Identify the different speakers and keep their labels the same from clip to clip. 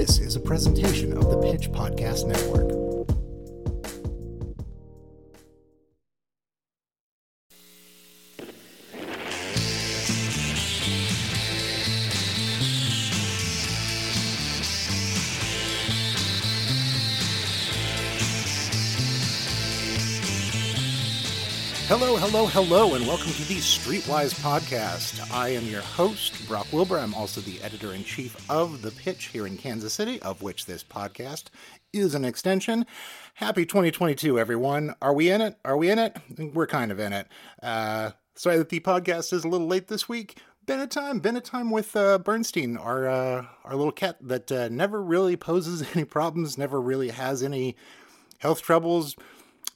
Speaker 1: This is a presentation of the Pitch Podcast Network. Hello, hello, hello, and welcome to the Streetwise Podcast. I am your host, Brock Wilbur. I'm also the editor in chief of The Pitch here in Kansas City, of which this podcast is an extension. Happy 2022, everyone. Are we in it? Are we in it? We're kind of in it. Uh, sorry that the podcast is a little late this week. Been a time, been a time with uh, Bernstein, our uh, our little cat that uh, never really poses any problems, never really has any health troubles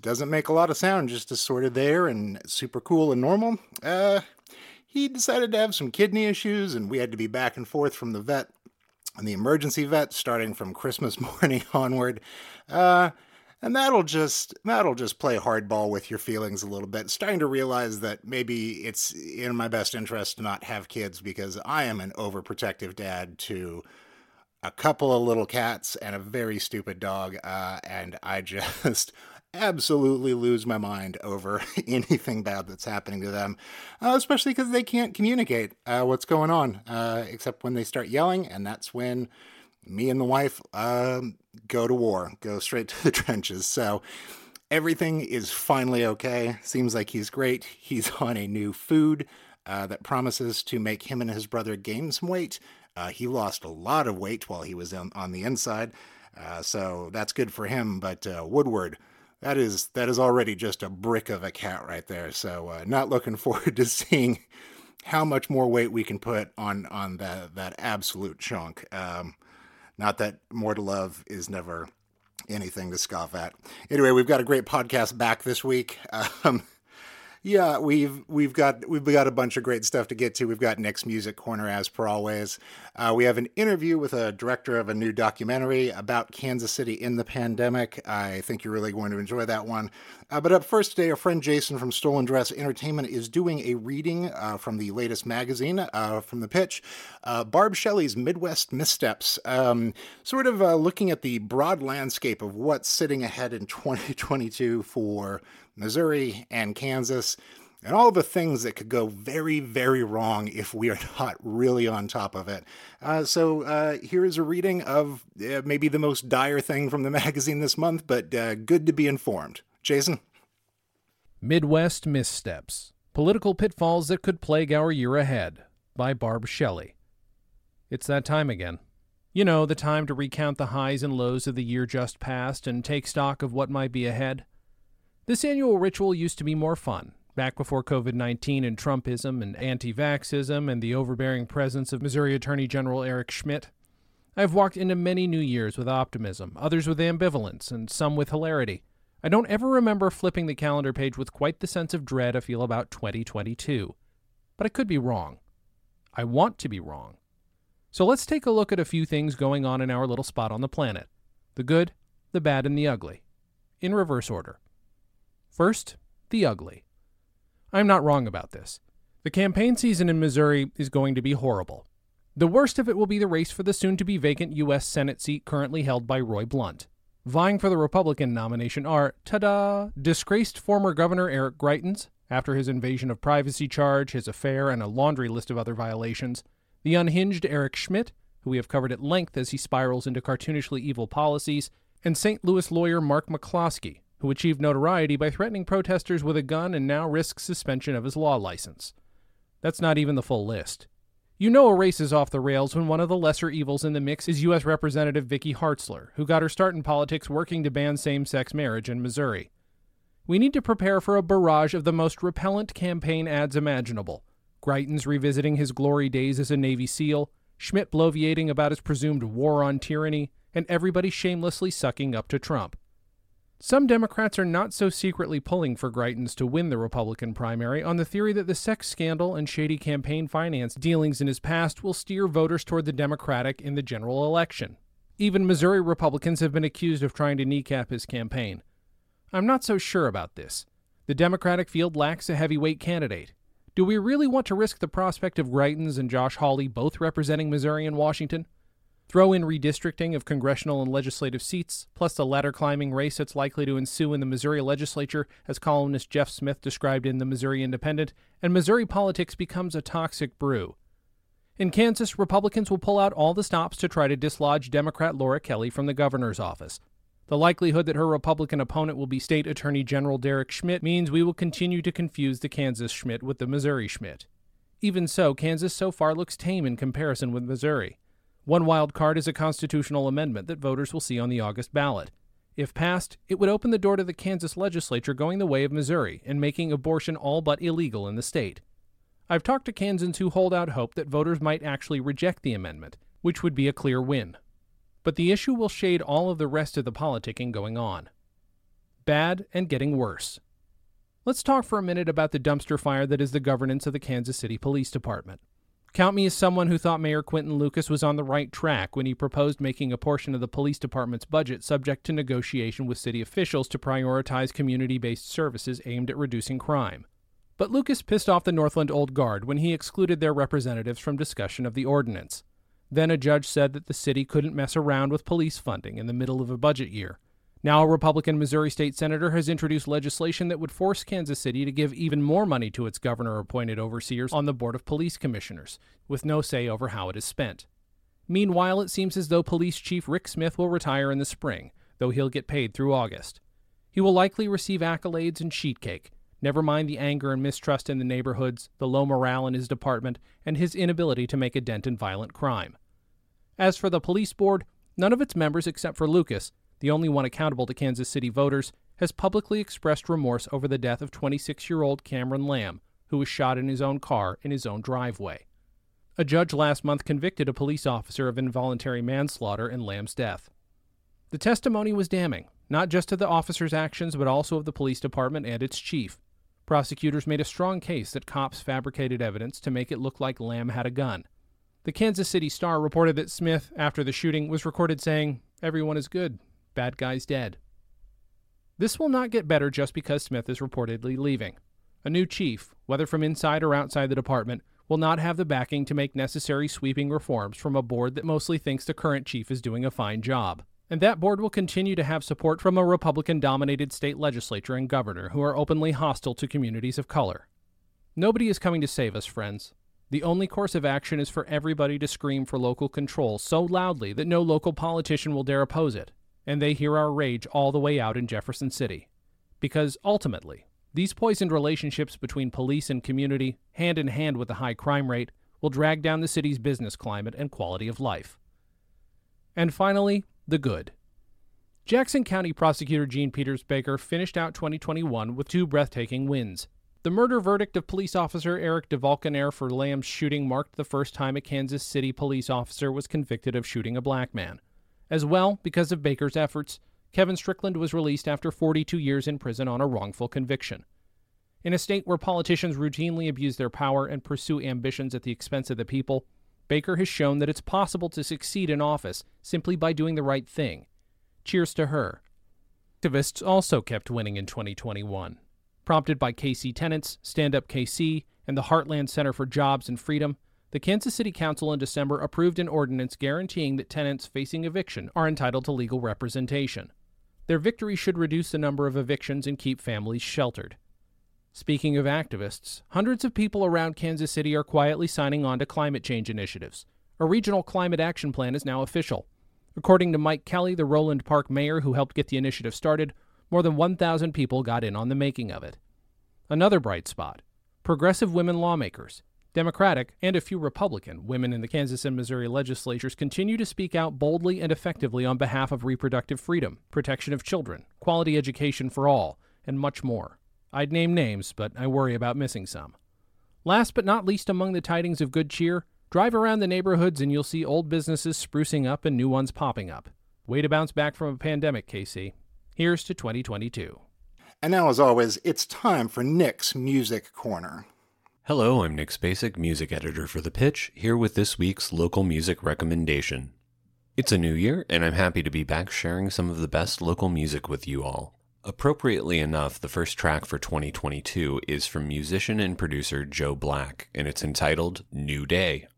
Speaker 1: doesn't make a lot of sound, just is sort of there and super cool and normal. Uh, he decided to have some kidney issues, and we had to be back and forth from the vet and the emergency vet starting from Christmas morning onward. Uh, and that'll just that'll just play hardball with your feelings a little bit. Starting to realize that maybe it's in my best interest to not have kids because I am an overprotective dad to a couple of little cats and a very stupid dog, uh, and I just absolutely lose my mind over anything bad that's happening to them, uh, especially because they can't communicate uh, what's going on, uh, except when they start yelling, and that's when me and the wife um, go to war, go straight to the trenches. So everything is finally okay. Seems like he's great. He's on a new food uh, that promises to make him and his brother gain some weight. Uh, he lost a lot of weight while he was on, on the inside. Uh, so that's good for him. But Woodward, that is that is already just a brick of a cat right there. So uh, not looking forward to seeing how much more weight we can put on on that that absolute chunk. Um, not that more to love is never anything to scoff at. Anyway, we've got a great podcast back this week. Um, yeah, we've we've got we've got a bunch of great stuff to get to. We've got Nick's music corner as per always. Uh, we have an interview with a director of a new documentary about Kansas City in the pandemic. I think you're really going to enjoy that one. Uh, but up first today, our friend Jason from Stolen Dress Entertainment is doing a reading uh, from the latest magazine uh, from the pitch, uh, Barb Shelly's Midwest Missteps, um, sort of uh, looking at the broad landscape of what's sitting ahead in 2022 for Missouri and Kansas, and all the things that could go very, very wrong if we are not really on top of it. Uh, so uh, here is a reading of uh, maybe the most dire thing from the magazine this month, but uh, good to be informed. Jason?
Speaker 2: Midwest Missteps Political Pitfalls That Could Plague Our Year Ahead by Barb Shelly. It's that time again. You know, the time to recount the highs and lows of the year just past and take stock of what might be ahead. This annual ritual used to be more fun, back before COVID 19 and Trumpism and anti vaxism and the overbearing presence of Missouri Attorney General Eric Schmitt. I have walked into many new years with optimism, others with ambivalence, and some with hilarity. I don't ever remember flipping the calendar page with quite the sense of dread I feel about 2022. But I could be wrong. I want to be wrong. So let's take a look at a few things going on in our little spot on the planet the good, the bad, and the ugly, in reverse order. First, the ugly. I'm not wrong about this. The campaign season in Missouri is going to be horrible. The worst of it will be the race for the soon to be vacant U.S. Senate seat currently held by Roy Blunt. Vying for the Republican nomination are, ta da, disgraced former Governor Eric Greitens, after his invasion of privacy charge, his affair, and a laundry list of other violations, the unhinged Eric Schmitt, who we have covered at length as he spirals into cartoonishly evil policies, and St. Louis lawyer Mark McCloskey, who achieved notoriety by threatening protesters with a gun and now risks suspension of his law license. That's not even the full list. You know a race is off the rails when one of the lesser evils in the mix is U.S. Representative Vicky Hartzler, who got her start in politics working to ban same sex marriage in Missouri. We need to prepare for a barrage of the most repellent campaign ads imaginable. Greitens revisiting his glory days as a Navy SEAL, Schmitt bloviating about his presumed war on tyranny, and everybody shamelessly sucking up to Trump. Some Democrats are not so secretly pulling for Greitens to win the Republican primary on the theory that the sex scandal and shady campaign finance dealings in his past will steer voters toward the Democratic in the general election. Even Missouri Republicans have been accused of trying to kneecap his campaign. I'm not so sure about this. The Democratic field lacks a heavyweight candidate. Do we really want to risk the prospect of Greitens and Josh Hawley both representing Missouri and Washington? Throw in redistricting of congressional and legislative seats, plus the ladder climbing race that's likely to ensue in the Missouri legislature, as columnist Jeff Smith described in the Missouri Independent, and Missouri politics becomes a toxic brew. In Kansas, Republicans will pull out all the stops to try to dislodge Democrat Laura Kelly from the governor's office. The likelihood that her Republican opponent will be State Attorney General Derek Schmidt means we will continue to confuse the Kansas Schmidt with the Missouri Schmitt. Even so, Kansas so far looks tame in comparison with Missouri. One wild card is a constitutional amendment that voters will see on the August ballot. If passed, it would open the door to the Kansas legislature going the way of Missouri and making abortion all but illegal in the state. I've talked to Kansans who hold out hope that voters might actually reject the amendment, which would be a clear win. But the issue will shade all of the rest of the politicking going on. Bad and getting worse. Let's talk for a minute about the dumpster fire that is the governance of the Kansas City Police Department. Count me as someone who thought Mayor Quinton Lucas was on the right track when he proposed making a portion of the police department's budget subject to negotiation with city officials to prioritize community based services aimed at reducing crime. But Lucas pissed off the Northland Old Guard when he excluded their representatives from discussion of the ordinance. Then a judge said that the city couldn't mess around with police funding in the middle of a budget year, now, a Republican Missouri state senator has introduced legislation that would force Kansas City to give even more money to its governor appointed overseers on the Board of Police Commissioners, with no say over how it is spent. Meanwhile, it seems as though Police Chief Rick Smith will retire in the spring, though he'll get paid through August. He will likely receive accolades and sheet cake, never mind the anger and mistrust in the neighborhoods, the low morale in his department, and his inability to make a dent in violent crime. As for the police board, none of its members except for Lucas the only one accountable to Kansas City voters, has publicly expressed remorse over the death of 26 year old Cameron Lamb, who was shot in his own car in his own driveway. A judge last month convicted a police officer of involuntary manslaughter in Lamb's death. The testimony was damning, not just of the officer's actions, but also of the police department and its chief. Prosecutors made a strong case that cops fabricated evidence to make it look like Lamb had a gun. The Kansas City Star reported that Smith, after the shooting, was recorded saying, Everyone is good. Bad guy's dead. This will not get better just because Smith is reportedly leaving. A new chief, whether from inside or outside the department, will not have the backing to make necessary sweeping reforms from a board that mostly thinks the current chief is doing a fine job. And that board will continue to have support from a Republican dominated state legislature and governor who are openly hostile to communities of color. Nobody is coming to save us, friends. The only course of action is for everybody to scream for local control so loudly that no local politician will dare oppose it and they hear our rage all the way out in Jefferson City. Because ultimately, these poisoned relationships between police and community, hand in hand with the high crime rate, will drag down the city's business climate and quality of life. And finally, the good. Jackson County Prosecutor Jean Peters Baker finished out 2021 with two breathtaking wins. The murder verdict of police officer Eric DeValkenaere for Lamb's shooting marked the first time a Kansas City police officer was convicted of shooting a black man. As well, because of Baker's efforts, Kevin Strickland was released after 42 years in prison on a wrongful conviction. In a state where politicians routinely abuse their power and pursue ambitions at the expense of the people, Baker has shown that it's possible to succeed in office simply by doing the right thing. Cheers to her. Activists also kept winning in 2021. Prompted by KC tenants, Stand Up KC, and the Heartland Center for Jobs and Freedom, the Kansas City Council in December approved an ordinance guaranteeing that tenants facing eviction are entitled to legal representation. Their victory should reduce the number of evictions and keep families sheltered. Speaking of activists, hundreds of people around Kansas City are quietly signing on to climate change initiatives. A regional climate action plan is now official. According to Mike Kelly, the Roeland Park mayor who helped get the initiative started, more than 1,000 people got in on the making of it. Another bright spot progressive women lawmakers. Democratic and a few Republican women in the Kansas and Missouri legislatures continue to speak out boldly and effectively on behalf of reproductive freedom, protection of children, quality education for all, and much more. I'd name names, but I worry about missing some. Last but not least among the tidings of good cheer, drive around the neighborhoods and you'll see old businesses sprucing up and new ones popping up. Way to bounce back from a pandemic, KC. Here's to 2022.
Speaker 1: And now, as always, it's time for Nick's Music Corner.
Speaker 3: Hello, I'm Nick Spacek, music editor for The Pitch, here with this week's local music recommendation. It's a new year, and I'm happy to be back sharing some of the best local music with you all. Appropriately enough, the first track for 2022 is from musician and producer Joe Black, and it's entitled New Day.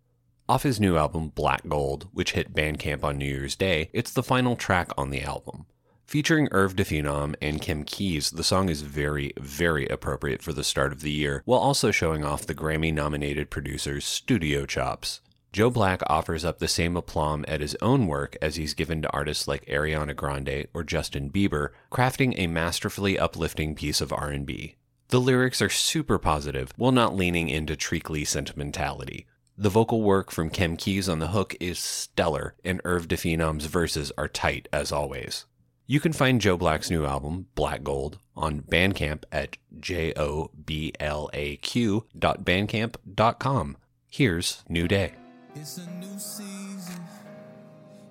Speaker 3: Off his new album, Black Gold, which hit Bandcamp on New Year's Day, it's the final track on the album. Featuring Irv DePhenom and Kim Keys, the song is very, very appropriate for the start of the year, while also showing off the Grammy nominated producer's studio chops. Joe Black offers up the same aplomb at his own work as he's given to artists like Ariana Grande or Justin Bieber, crafting a masterfully uplifting piece of R&B. The lyrics are super positive while not leaning into treacly sentimentality. The vocal work from Kim Keys on the hook is stellar, and Irv DePhenom's verses are tight as always. You can find Joe Black's new album, Black Gold, on Bandcamp at joblaq.bandcamp.com. Here's New Day.
Speaker 4: It's a new season,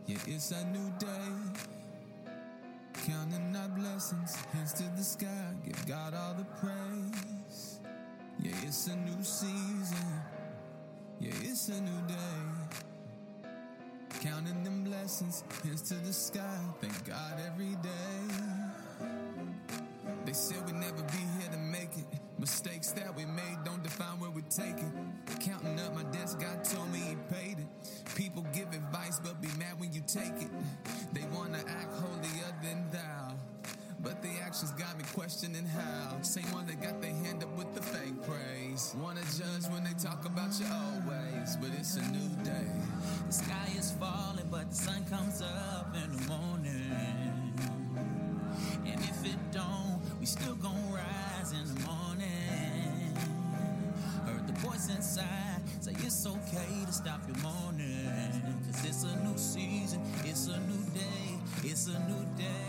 Speaker 4: yeah, it's a new day. Counting our blessings, hands to the sky, give God all the praise. Yeah, it's a new season, yeah, it's a new day. Counting them blessings, hands to the sky, thank God every day. They said we'd never be here to make it. Mistakes that we made don't define where we take it. Counting up my debts, God told me He paid it. People give advice, but be mad when you take it. They wanna act holier than thou. But the actions got me questioning how. Same one that got their hand up with the fake praise. Wanna judge when they talk about your old ways, but it's a new day. The sky is falling, but the sun comes up in the morning. And if it don't, we still gon' rise in the morning. Heard the voice inside say it's okay to stop your mourning. Cause it's a new season, it's a new day, it's a new day.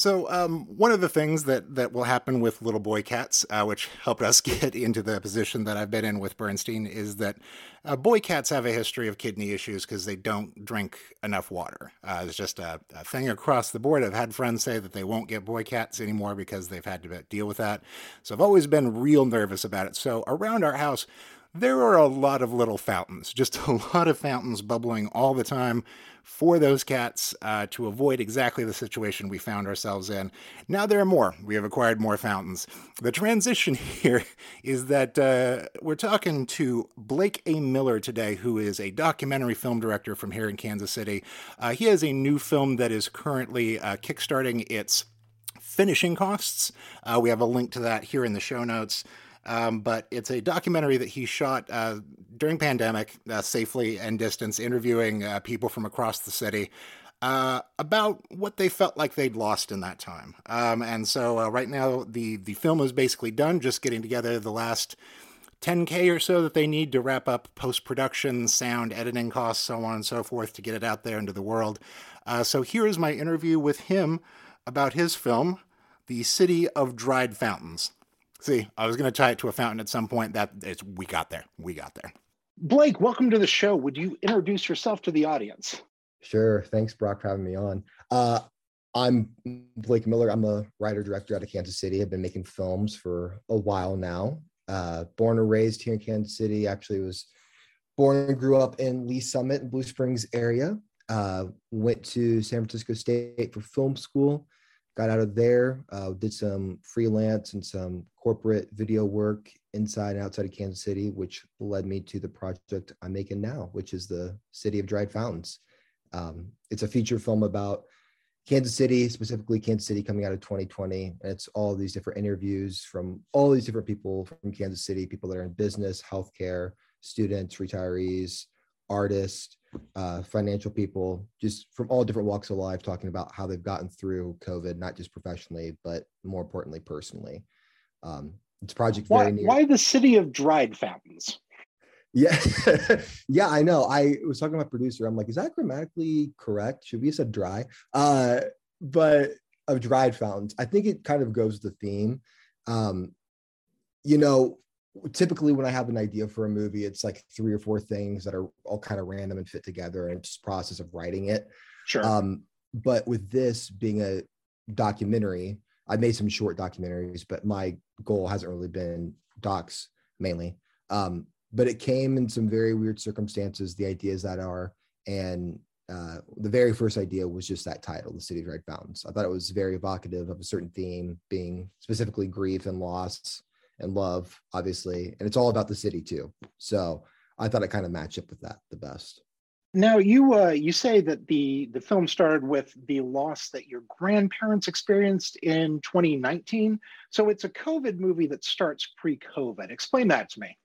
Speaker 1: So, um, one of the things that, that will happen with little boy cats, uh, which helped us get into the position that I've been in with Bernstein, is that uh, boy cats have a history of kidney issues because they don't drink enough water. Uh, it's just a, a thing across the board. I've had friends say that they won't get boy cats anymore because they've had to deal with that. So, I've always been real nervous about it. So, around our house, there are a lot of little fountains, just a lot of fountains bubbling all the time for those cats uh, to avoid exactly the situation we found ourselves in. Now there are more. We have acquired more fountains. The transition here is that uh, we're talking to Blake A. Miller today, who is a documentary film director from here in Kansas City. Uh, he has a new film that is currently uh, kickstarting its finishing costs. Uh, we have a link to that here in the show notes. Um, but it's a documentary that he shot uh, during pandemic, uh, safely and distance, interviewing uh, people from across the city. Uh, about what they felt like they'd lost in that time, um, and so uh, right now the the film is basically done. Just getting together the last 10k or so that they need to wrap up post production, sound, editing costs, so on and so forth to get it out there into the world. Uh, so here is my interview with him about his film, The City of Dried Fountains. See, I was going to tie it to a fountain at some point. That is, we got there. We got there. Blake, welcome to the show. Would you introduce yourself to the audience?
Speaker 5: Sure. Thanks, Brock, for having me on. Uh, I'm Blake Miller. I'm a writer director out of Kansas City. I've been making films for a while now. Uh, born and raised here in Kansas City. Actually, was born and grew up in Lee's Summit Blue Springs area. Uh, went to San Francisco State for film school. Got out of there. Uh, did some freelance and some corporate video work inside and outside of Kansas City, which led me to the project I'm making now, which is the City of Dried Fountains. Um, it's a feature film about Kansas City, specifically Kansas City coming out of 2020. And it's all these different interviews from all these different people from Kansas City, people that are in business, healthcare, students, retirees, artists, uh, financial people, just from all different walks of life, talking about how they've gotten through COVID, not just professionally, but more importantly, personally. Um, it's project
Speaker 1: why. Why the city of dried fountains?
Speaker 5: Yeah, yeah, I know. I was talking to my producer. I'm like, is that grammatically correct? Should we have said dry? Uh, but of dried fountains, I think it kind of goes the theme. Um, you know, typically when I have an idea for a movie, it's like three or four things that are all kind of random and fit together, and just process of writing it.
Speaker 1: Sure. Um,
Speaker 5: but with this being a documentary, I made some short documentaries, but my goal hasn't really been docs mainly. Um, but it came in some very weird circumstances. The ideas that are, and uh, the very first idea was just that title, "The City of Dried Fountains." I thought it was very evocative of a certain theme, being specifically grief and loss and love, obviously, and it's all about the city too. So I thought it kind of matched up with that the best.
Speaker 1: Now you uh, you say that the the film started with the loss that your grandparents experienced in 2019. So it's a COVID movie that starts pre-COVID. Explain that to me.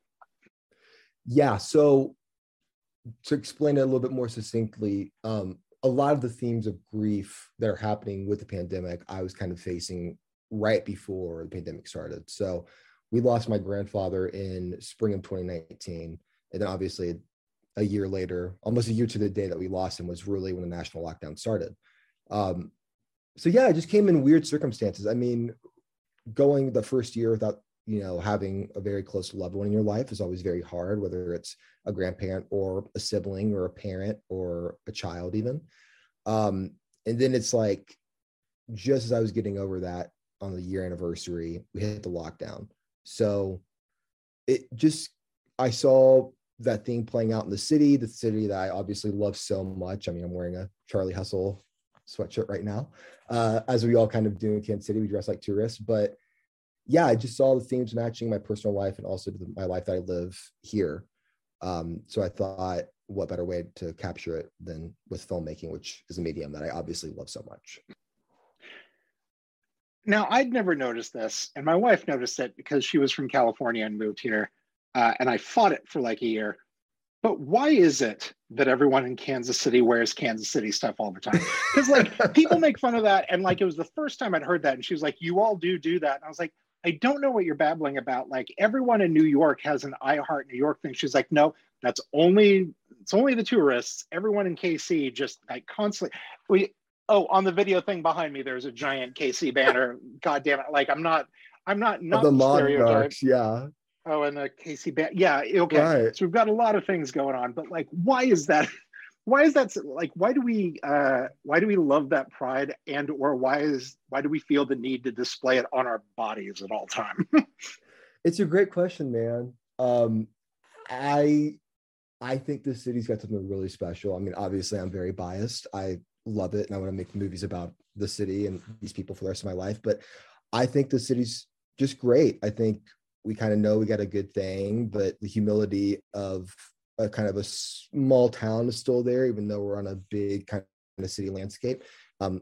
Speaker 5: Yeah. So to explain it a little bit more succinctly, um, a lot of the themes of grief that are happening with the pandemic, I was kind of facing right before the pandemic started. So we lost my grandfather in spring of 2019. And then obviously a year later, almost a year to the day that we lost him was really when the national lockdown started. Um, so yeah, it just came in weird circumstances. I mean, going the first year without, you know, having a very close loved one in your life is always very hard, whether it's a grandparent or a sibling or a parent or a child even. Um, and then it's like, just as I was getting over that on the year anniversary, we hit the lockdown. So it just, I saw that thing playing out in the city, the city that I obviously love so much. I mean, I'm wearing a Charlie Hustle sweatshirt right now, uh, as we all kind of do in Kansas City. We dress like tourists, but yeah, I just saw the themes matching my personal life and also my life that I live here. Um, so I thought, what better way to capture it than with filmmaking, which is a medium that I obviously love so much.
Speaker 1: Now, I'd never noticed this, and my wife noticed it because she was from California and moved here. Uh, and I fought it for like a year. But why is it that everyone in Kansas City wears Kansas City stuff all the time? Because like people make fun of that, and like it was the first time I'd heard that, and she was like, "You all do do that," and I was like, "I don't know what you're babbling about." Like everyone in New York has an I Heart New York thing. She's like, "No, that's only it's only the tourists. Everyone in KC just like constantly we oh, on the video thing behind me, there's a giant KC banner. God damn it! Like I'm not, I'm not not
Speaker 5: the monarchs. Yeah.
Speaker 1: Oh, and a KC banner. Yeah. Okay. Right. So we've got a lot of things going on, but like, why is that? Why is that like? Why do we? uh Why do we love that pride, and or why is why do we feel the need to display it on our bodies at all time?
Speaker 5: it's a great question, man. Um, I I think the city's got something really special. I mean, obviously, I'm very biased. I love it and I want to make movies about the city and these people for the rest of my life. But I think the city's just great. I think we kind of know we got a good thing, but the humility of a kind of a small town is still there, even though we're on a big kind of city landscape. Um,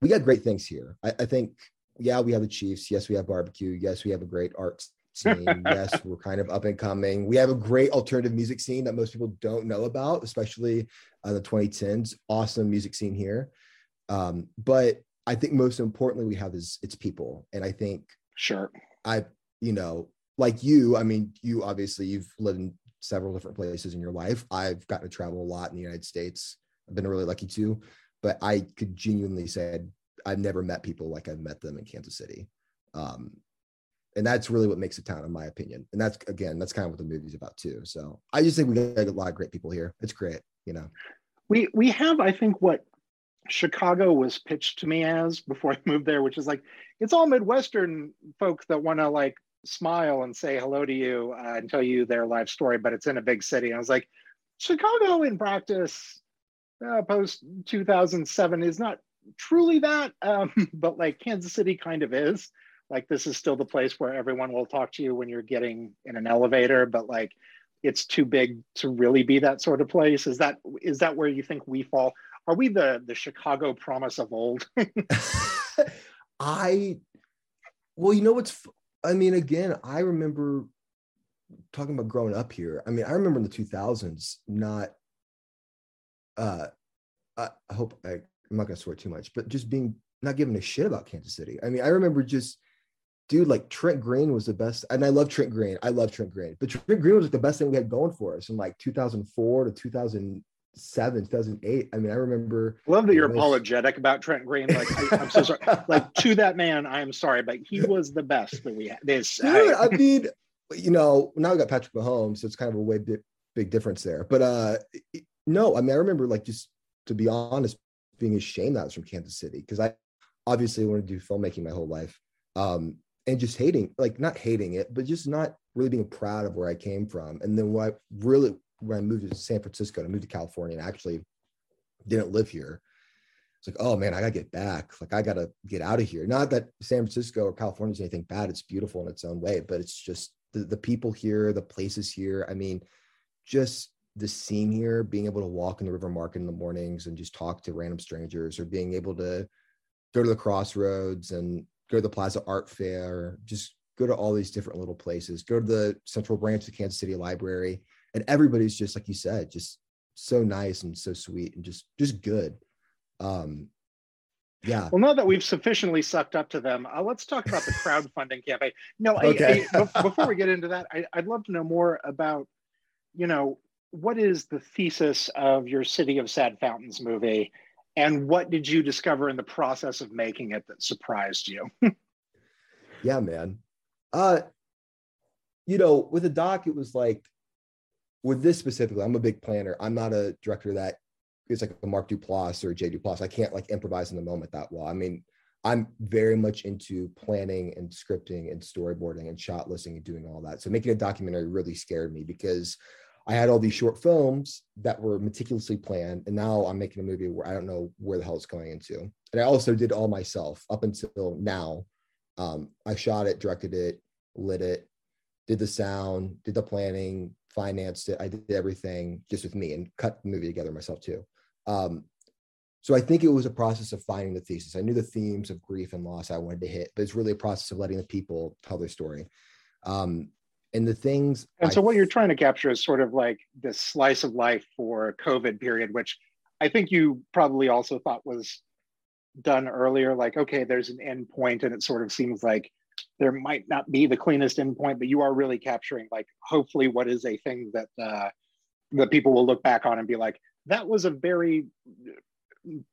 Speaker 5: we got great things here. I, I think, yeah, we have the Chiefs. Yes, we have barbecue. Yes, we have a great art scene. yes, we're kind of up and coming. We have a great alternative music scene that most people don't know about, especially uh, the 2010s. Awesome music scene here. Um, but I think most importantly, we have is it's people, and I think
Speaker 6: sure
Speaker 5: I you know like you. I mean, you obviously you've lived in several different places in your life. I've gotten to travel a lot in the United States. I've been really lucky too, but I could genuinely say I've never met people like I've met them in Kansas City. Um, and that's really what makes a town, in my opinion. And that's again, that's kind of what the movie's about too. So I just think we got a lot of great people here. It's great, you know.
Speaker 6: We we have, I think, what Chicago was pitched to me as before I moved there, which is like it's all Midwestern folks that want to like smile and say hello to you uh, and tell you their life story, but it's in a big city. And I was like, Chicago in practice, uh, post 2007 is not truly that, um, but like Kansas City kind of is. Like this is still the place where everyone will talk to you when you're getting in an elevator, but like it's too big to really be that sort of place. Is that is that where you think we fall? Are we the the Chicago promise of old?
Speaker 5: I well, you know what's I mean, again, I remember talking about growing up here. I mean, I remember in the 2000s not uh I, hope I, I'm not gonna swear too much, but just being not giving a shit about Kansas City. I mean, I remember just dude, like Trent Green was the best, and I love Trent Green. I love Trent Green, but Trent Green was like the best thing we had going for us in like 2004 to 2007, 2008. I mean, I remember.
Speaker 6: Love that you're apologetic about Trent Green. Like, I, am so sorry. like to that man, I am sorry, but he was the best that we had. This,
Speaker 5: dude, I, I mean, you know, now we got Patrick Mahomes, so it's kind of a way big, big difference there. But uh no, I mean, I remember like just to be honest, being ashamed that I was from Kansas City because I obviously wanted to do filmmaking my whole life. Um, and just hating, like not hating it, but just not really being proud of where I came from. And then when I really, when I moved to San Francisco, I moved to California and actually didn't live here. It's like, oh man, I gotta get back. Like I gotta get out of here. Not that San Francisco or California is anything bad. It's beautiful in its own way, but it's just the, the people here, the places here. I mean, just the scene here, being able to walk in the river market in the mornings and just talk to random strangers or being able to go to the crossroads and go to the Plaza Art Fair, just go to all these different little places, go to the central branch of the Kansas City Library. And everybody's just like you said, just so nice and so sweet and just just good. Um yeah.
Speaker 6: Well, now that we've sufficiently sucked up to them, uh, let's talk about the crowdfunding campaign. No, okay. I, I, before we get into that, I, I'd love to know more about, you know, what is the thesis of your City of Sad Fountains movie? And what did you discover in the process of making it that surprised you?
Speaker 5: Yeah man. Uh you know with a doc it was like with this specifically i'm a big planner. I'm not a director that is like a mark duplass or jay duplass. I can't like improvise in the moment that well. I mean i'm very much into planning and scripting and storyboarding and shot listing and doing all that. So making a documentary really scared me because I had all these short films that were meticulously planned, and now I'm making a movie where I don't know where the hell it's going into. And I also did all myself up until now. Um, I shot it, directed it, lit it, did the sound, did the planning, financed it. I did everything just with me and cut the movie together myself too. Um, so I think it was a process of finding the thesis. I knew the themes of grief and loss I wanted to hit, but it's really a process of letting the people tell their story. Um, and the things
Speaker 6: and so I, what you're trying to capture is sort of like this slice of life for covid period which i think you probably also thought was done earlier like okay there's an end point and it sort of seems like there might not be the cleanest end point but you are really capturing like hopefully what is a thing that uh that people will look back on and be like that was a very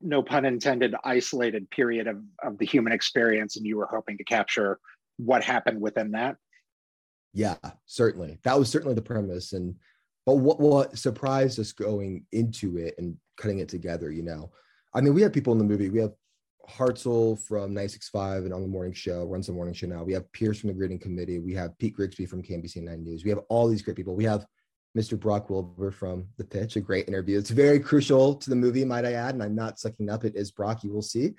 Speaker 6: no pun intended isolated period of of the human experience and you were hoping to capture what happened within that
Speaker 5: yeah, certainly. That was certainly the premise. And but what what surprised us going into it and cutting it together, you know. I mean, we have people in the movie. We have Hartzell from 965 and on the morning show, runs the morning show now. We have Pierce from the Greeting Committee. We have Pete Grigsby from KMBC 9 News. We have all these great people. We have Mr. Brock Wilbur from The Pitch, a great interview. It's very crucial to the movie, might I add, and I'm not sucking up. It is Brock, you will see.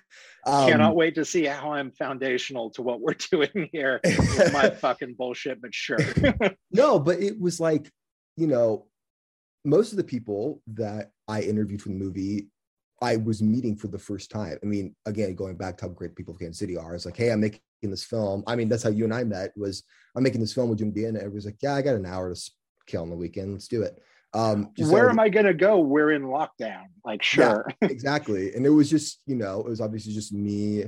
Speaker 6: Um, Cannot wait to see how I'm foundational to what we're doing here with my fucking bullshit, but sure.
Speaker 5: no, but it was like, you know, most of the people that I interviewed for the movie I was meeting for the first time. I mean, again, going back to how great people of Kansas City are, it's like, hey, I'm making this film. I mean, that's how you and I met. Was I'm making this film with Jim Dean, and everybody's like, yeah, I got an hour to kill on the weekend. Let's do it.
Speaker 6: Um, Where am I going to go? We're in lockdown. Like, sure,
Speaker 5: yeah, exactly. And it was just, you know, it was obviously just me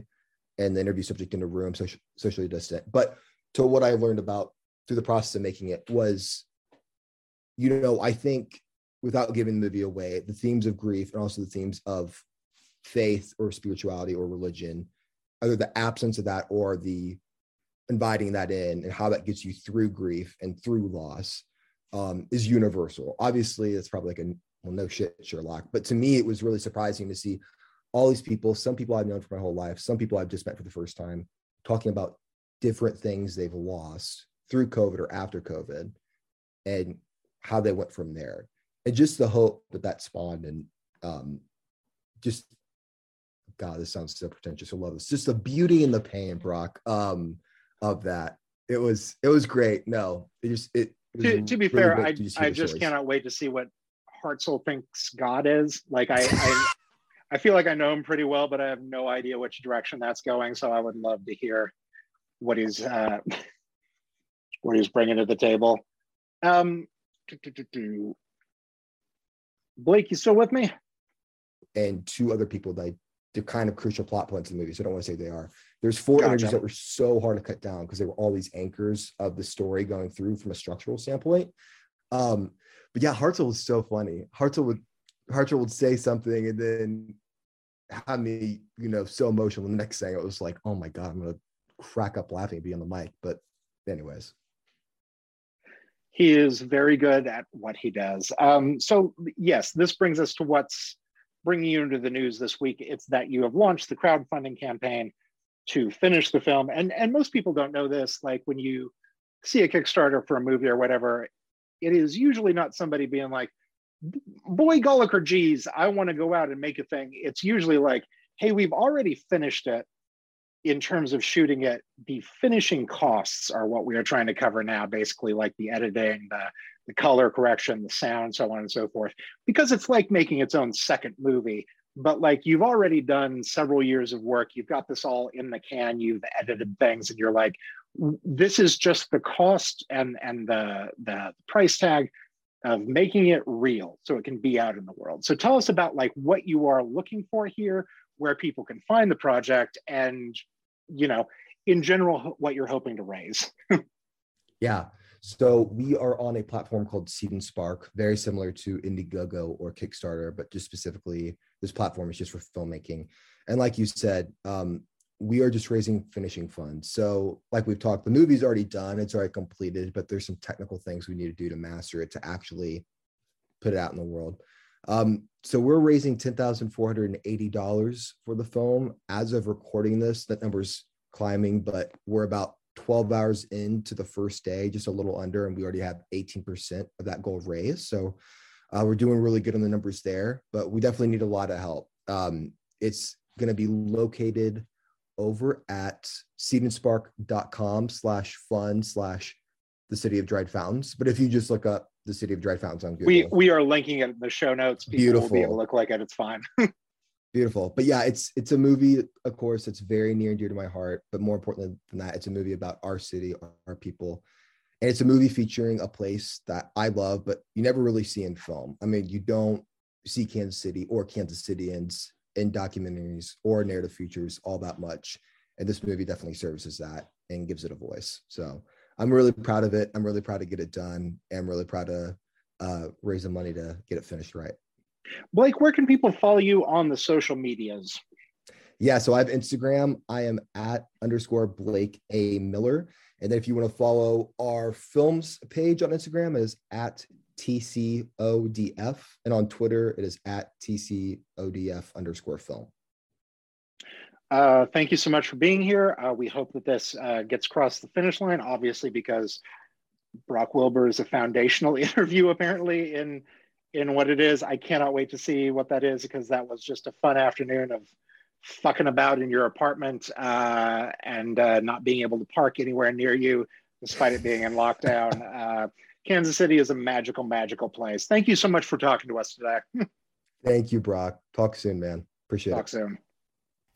Speaker 5: and the interview subject in a room, social, socially distant. But to what I learned about through the process of making it was, you know, I think without giving the movie away, the themes of grief and also the themes of faith or spirituality or religion, either the absence of that or the inviting that in and how that gets you through grief and through loss um, is universal. Obviously, it's probably like a well, no shit, Sherlock. But to me, it was really surprising to see all these people, some people I've known for my whole life, some people I've just met for the first time, talking about different things they've lost through COVID or after COVID and how they went from there. And just the hope that that spawned and um, just, God, this sounds so pretentious. I love this. Just the beauty and the pain, Brock, um, of that. It was, it was great. No, it just, it,
Speaker 6: to, to, be really fair, I, I just stories. cannot wait to see what Hartzell thinks God is. Like I, I, I feel like I know him pretty well, but I have no idea which direction that's going. So I would love to hear what he's uh, what he's bringing to the table. Um, Blake, you still with me?
Speaker 5: And two other people that they're kind of crucial plot points in the movie. So I don't want to say they are. There's four gotcha. images that were so hard to cut down because they were all these anchors of the story going through from a structural standpoint. Um, but yeah, Hartzell was so funny. Hartzell would Hartzell would say something and then have me, you know, so emotional. The next thing it was like, oh my God, I'm gonna crack up laughing and be on the mic. But anyways.
Speaker 6: He is very good at what he does. Um, so yes, this brings us to what's bringing you into the news this week. It's that you have launched the crowdfunding campaign to finish the film. And, and most people don't know this, like when you see a Kickstarter for a movie or whatever, it is usually not somebody being like, boy Gullick or geez, I want to go out and make a thing. It's usually like, hey, we've already finished it in terms of shooting it. The finishing costs are what we are trying to cover now, basically like the editing, the, the color correction, the sound, so on and so forth, because it's like making its own second movie. But like you've already done several years of work, you've got this all in the can, you've edited things, and you're like, this is just the cost and and the the price tag of making it real so it can be out in the world. So tell us about like what you are looking for here, where people can find the project and you know, in general what you're hoping to raise.
Speaker 5: yeah. So we are on a platform called Seed and Spark, very similar to Indiegogo or Kickstarter, but just specifically this platform is just for filmmaking. And like you said, um, we are just raising finishing funds. So, like we've talked, the movie's already done, it's already completed, but there's some technical things we need to do to master it to actually put it out in the world. Um, so we're raising ten thousand four hundred and eighty dollars for the film as of recording this. That number's climbing, but we're about twelve hours into the first day, just a little under, and we already have eighteen percent of that goal raised. So uh, we're doing really good on the numbers there, but we definitely need a lot of help. Um, it's going to be located over at seedandspark.com slash fun slash the city of dried fountains. But if you just look up the city of dried fountains on Google,
Speaker 6: we we are linking it in the show notes. People Beautiful. will be able to look like it. It's fine.
Speaker 5: Beautiful. But yeah, it's it's a movie, of course, it's very near and dear to my heart. But more importantly than that, it's a movie about our city, our, people. And it's a movie featuring a place that I love, but you never really see in film. I mean, you don't see Kansas City or Kansas Cityans in documentaries or narrative features all that much. And this movie definitely services that and gives it a voice. So I'm really proud of it. I'm really proud to get it done. And I'm really proud to uh, raise the money to get it finished right.
Speaker 6: Blake, where can people follow you on the social medias?
Speaker 5: Yeah, so I have Instagram. I am at underscore Blake A. Miller. And then if you want to follow our films page on Instagram, is at TCODF. And on Twitter, it is at TCODF underscore film.
Speaker 6: Uh, thank you so much for being here. Uh, we hope that this uh, gets across the finish line, obviously, because Brock Wilbur is a foundational interview apparently in in what it is. I cannot wait to see what that is because that was just a fun afternoon of fucking about in your apartment uh, and uh, not being able to park anywhere near you, despite it being in lockdown. Uh, Kansas City is a magical, magical place. Thank you so much for talking to us today.
Speaker 5: Thank you, Brock. Talk soon, man. Appreciate
Speaker 6: Talk
Speaker 5: it.
Speaker 6: Talk soon.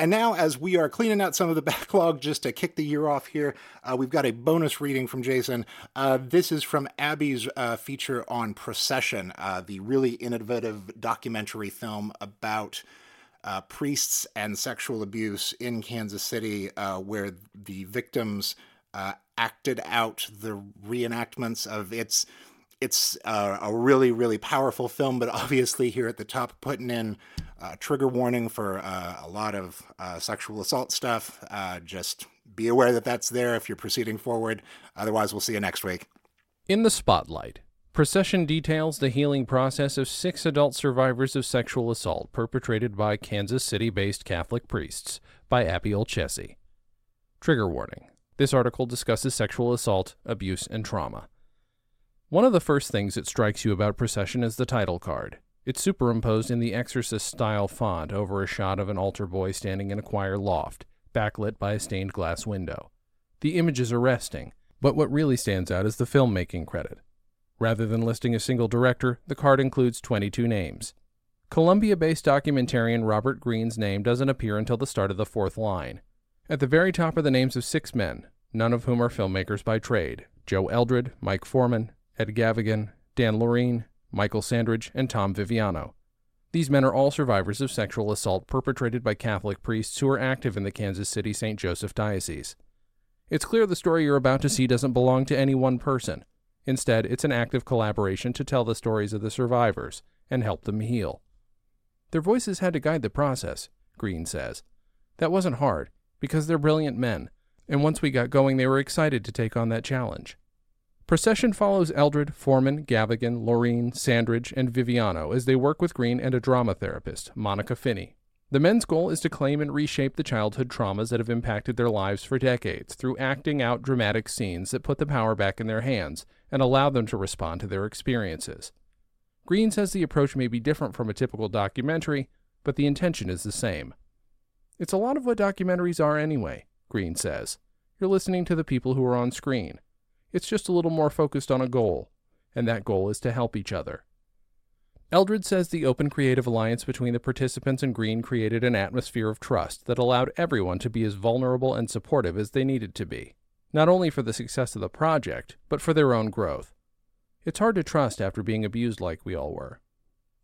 Speaker 1: And now, as we are cleaning out some of the backlog just to kick the year off here, uh, we've got a bonus reading from Jason. Uh, this is from Abby's uh, feature on Procession, uh, the really innovative documentary film about uh, priests and sexual abuse in Kansas City, uh, where the victims acted out the reenactments of its it's uh, a really really powerful film but obviously here at the top putting in uh, trigger warning for uh, a lot of uh, sexual assault stuff uh, just be aware that that's there if you're proceeding forward. Otherwise we'll see you next week.
Speaker 2: In the spotlight procession details the healing process of six adult survivors of sexual assault perpetrated by kansas city-based catholic priests by abby olcese trigger warning. This article discusses sexual assault abuse and trauma one of the first things that strikes you about Procession is the title card. It's superimposed in the Exorcist style font over a shot of an altar boy standing in a choir loft, backlit by a stained glass window. The image is arresting, but what really stands out is the filmmaking credit. Rather than listing a single director, the card includes 22 names. Columbia based documentarian Robert Greene's name doesn't appear until the start of the fourth line. At the very top are the names of six men, none of whom are filmmakers by trade Joe Eldred, Mike Foreman, Ed Gavagan, Dan Laurine, Michael Sandridge, and Tom Viviano. These men are all survivors of sexual assault perpetrated by Catholic priests who are active in the Kansas City St. Joseph Diocese. It's clear the story you're about to see doesn't belong to any one person. Instead, it's an active collaboration to tell the stories of the survivors and help them heal. Their voices had to guide the process, Greene says. That wasn't hard, because they're brilliant men, and once we got going, they were excited to take on that challenge. Procession follows Eldred, Foreman, Gavagan, Laurine, Sandridge, and Viviano as they work with Greene and a drama therapist, Monica Phinney. The men's goal is to claim and reshape the childhood traumas that have impacted their lives for decades through acting out dramatic scenes that put the power back in their hands and allow them to respond to their experiences. Greene says the approach may be different from a typical documentary, but the intention is the same. It's a lot of what documentaries are anyway, Greene says. You're listening to the people who are on screen. It's just a little more focused on a goal, and that goal is to help each other. Eldred says the open creative alliance between the participants and Greene created an atmosphere of trust that allowed everyone to be as vulnerable and supportive as they needed to be, not only for the success of the project, but for their own growth. It's hard to trust after being abused like we all were.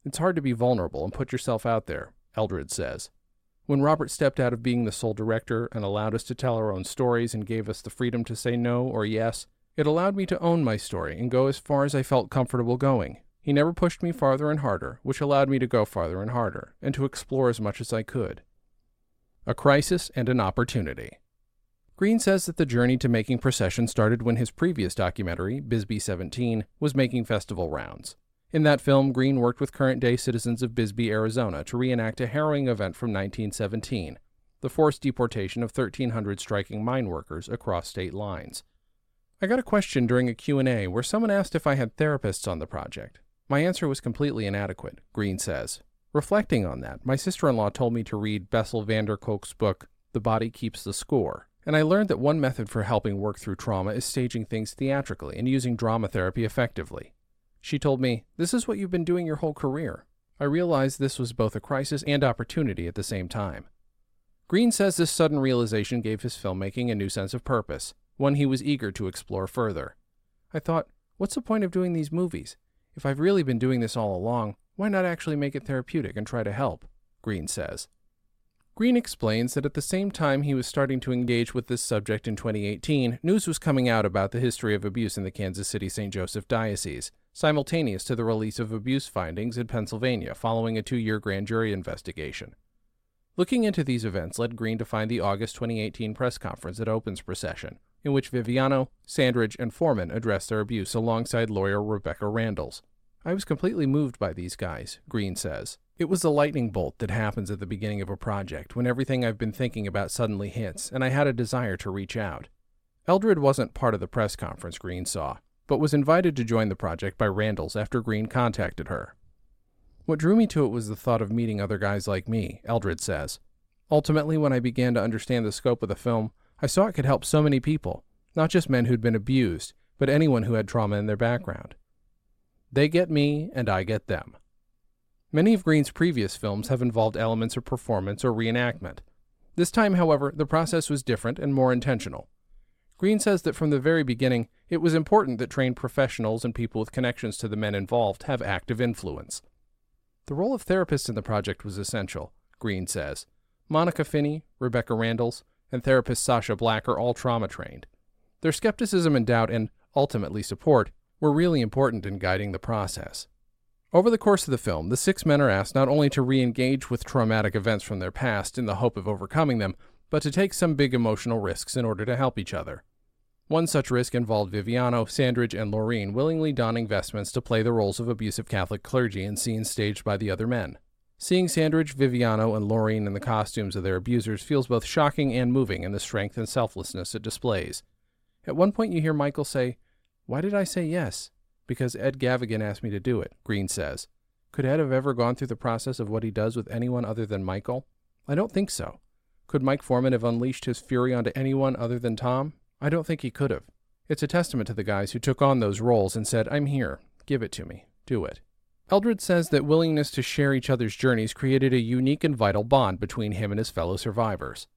Speaker 2: It's hard to be vulnerable and put yourself out there, Eldred says. When Robert stepped out of being the sole director and allowed us to tell our own stories and gave us the freedom to say no or yes, it allowed me to own my story and go as far as I felt comfortable going. He never pushed me farther and harder, which allowed me to go farther and harder, and to explore as much as I could. A crisis and an opportunity. Greene says that the journey to making Procession started when his previous documentary, Bisbee 17, was making festival rounds. In that film, Greene worked with current day citizens of Bisbee, Arizona to reenact a harrowing event from 1917, the forced deportation of 1,300 striking mine workers across state lines. I got a question during a Q&A where someone asked if I had therapists on the project. My answer was completely inadequate, Greene says. Reflecting on that, my sister-in-law told me to read Bessel van der Kolk's book, The Body Keeps the Score, and I learned that one method for helping work through trauma is staging things theatrically and using drama therapy effectively. She told me, This is what you've been doing your whole career. I realized this was both a crisis and opportunity at the same time. Greene says this sudden realization gave his filmmaking a new sense of purpose one he was eager to explore further. I thought, what's the point of doing these movies? If I've really been doing this all along, why not actually make it therapeutic and try to help? Greene says. Greene explains that at the same time he was starting to engage with this subject in 2018, news was coming out about the history of abuse in the Kansas City St. Joseph Diocese, simultaneous to the release of abuse findings in Pennsylvania following a two year grand jury investigation. Looking into these events led Greene to find the August 2018 press conference that opens Procession, in which Viviano, Sandridge, and Foreman addressed their abuse alongside lawyer Rebecca Randles. I was completely moved by these guys, Greene says. It was the lightning bolt that happens at the beginning of a project when everything I've been thinking about suddenly hits, and I had a desire to reach out. Eldred wasn't part of the press conference Greene saw, but was invited to join the project by Randles after Greene contacted her. What drew me to it was the thought of meeting other guys like me, Eldred says. Ultimately, when I began to understand the scope of the film, I saw it could help so many people, not just men who'd been abused, but anyone who had trauma in their background. They get me, and I get them. Many of Greene's previous films have involved elements of performance or reenactment. This time, however, the process was different and more intentional. Greene says that from the very beginning, it was important that trained professionals and people with connections to the men involved have active influence. The role of therapists in the project was essential, Greene says. Monica Phinney, Rebecca Randles, and therapist Sasha Black are all trauma trained. Their skepticism and doubt, and ultimately support, were really important in guiding the process. Over the course of the film, the six men are asked not only to re engage with traumatic events from their past in the hope of overcoming them, but to take some big emotional risks in order to help each other. One such risk involved Viviano, Sandridge, and Laurine willingly donning vestments to play the roles of abusive Catholic clergy in scenes staged by the other men. Seeing Sandridge, Viviano, and Laurine in the costumes of their abusers feels both shocking and moving in the strength and selflessness it displays. At one point, you hear Michael say, Why did I say yes? Because Ed Gavagan asked me to do it, Greene says. Could Ed have ever gone through the process of what he does with anyone other than Michael? I don't think so. Could Mike Foreman have unleashed his fury onto anyone other than Tom? I don't think he could have. It's a testament to the guys who took on those roles and said, I'm here. Give it to me. Do it. Eldred says that willingness to share each other's journeys created a unique and vital bond between him and his fellow survivors.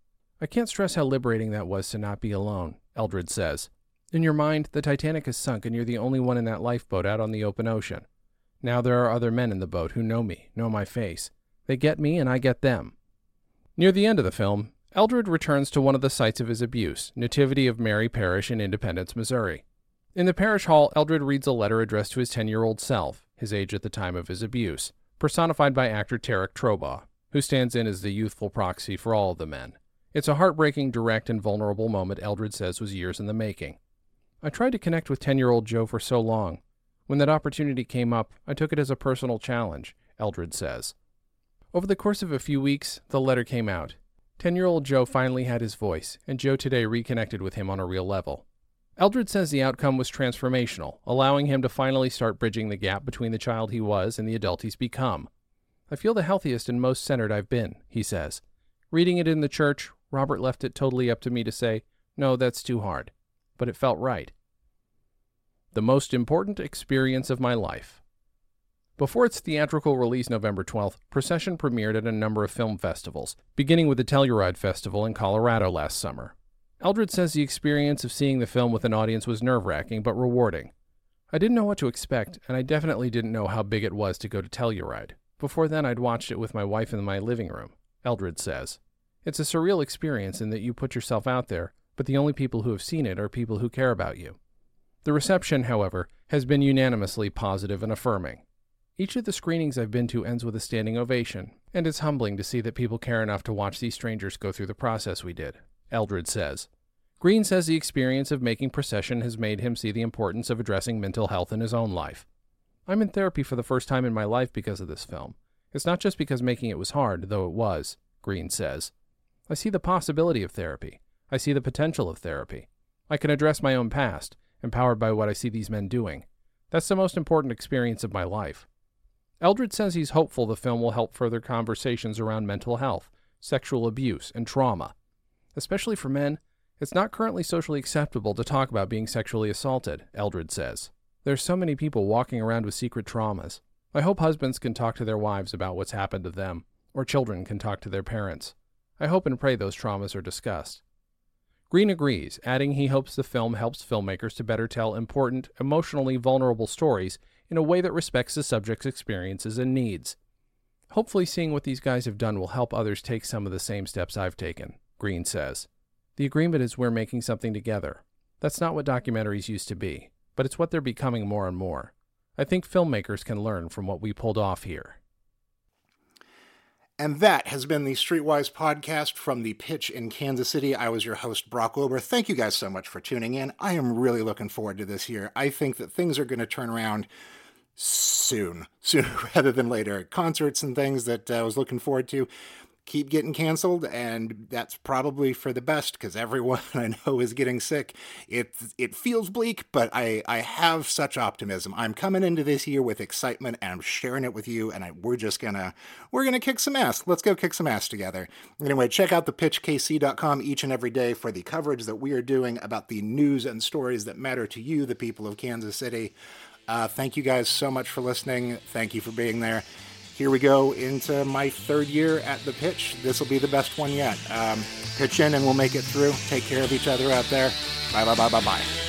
Speaker 2: I can't stress how liberating that was to not be alone, Eldred says. In your mind, the Titanic has sunk and you're the only one in that lifeboat out on the open ocean. Now there are other men in the boat who know me, know my face. They get me and I get them. Near the end of the film, Eldred returns to one of the sites of his abuse, Nativity of Mary Parish in Independence, Missouri. In the parish hall, Eldred reads a letter addressed to his 10 year old self, his age at the time of his abuse, personified by actor Tarek Trobaugh, who stands in as the youthful proxy for all of the men. It's a heartbreaking, direct, and vulnerable moment Eldred says was years in the making. I tried to connect with 10 year old Joe for so long. When that opportunity came up, I took it as a personal challenge, Eldred says. Over the course of a few weeks, the letter came out, 10 year old Joe finally had his voice, and Joe today reconnected with him on a real level. Eldred says the outcome was transformational, allowing him to finally start bridging the gap between the child he was and the adult he's become. I feel the healthiest and most centered I've been, he says. Reading it in the church, Robert left it totally up to me to say, no, that's too hard. But it felt right. The most important experience of my life. Before its theatrical release November 12th, Procession premiered at a number of film festivals, beginning with the Telluride Festival in Colorado last summer. Eldred says the experience of seeing the film with an audience was nerve wracking but rewarding. I didn't know what to expect, and I definitely didn't know how big it was to go to Telluride. Before then, I'd watched it with my wife in my living room, Eldred says. It's a surreal experience in that you put yourself out there, but the only people who have seen it are people who care about you. The reception, however, has been unanimously positive and affirming. Each of the screenings I've been to ends with a standing ovation, and it's humbling to see that people care enough to watch these strangers go through the process we did, Eldred says. Greene says the experience of making procession has made him see the importance of addressing mental health in his own life. I'm in therapy for the first time in my life because of this film. It's not just because making it was hard, though it was, Greene says. I see the possibility of therapy. I see the potential of therapy. I can address my own past, empowered by what I see these men doing. That's the most important experience of my life. Eldred says he's hopeful the film will help further conversations around mental health, sexual abuse, and trauma. Especially for men, it's not currently socially acceptable to talk about being sexually assaulted, Eldred says. There's so many people walking around with secret traumas. I hope husbands can talk to their wives about what's happened to them, or children can talk to their parents. I hope and pray those traumas are discussed. Greene agrees, adding he hopes the film helps filmmakers to better tell important, emotionally vulnerable stories in a way that respects the subject's experiences and needs. Hopefully, seeing what these guys have done will help others take some of the same steps I've taken, Greene says. The agreement is we're making something together. That's not what documentaries used to be, but it's what they're becoming more and more. I think filmmakers can learn from what we pulled off here.
Speaker 1: And that has been the Streetwise podcast from the pitch in Kansas City. I was your host, Brock Wilbur. Thank you guys so much for tuning in. I am really looking forward to this year. I think that things are going to turn around soon, sooner rather than later. Concerts and things that I was looking forward to keep getting canceled, and that's probably for the best because everyone I know is getting sick. It it feels bleak, but I I have such optimism. I'm coming into this year with excitement, and I'm sharing it with you. And I, we're just gonna we're gonna kick some ass. Let's go kick some ass together. Anyway, check out the pitchkc.com each and every day for the coverage that we are doing about the news and stories that matter to you, the people of Kansas City. Uh, thank you guys so much for listening. Thank you for being there. Here we go into my third year at the pitch. This will be the best one yet. Um, pitch in and we'll make it through. Take care of each other out there. Bye, bye, bye, bye, bye.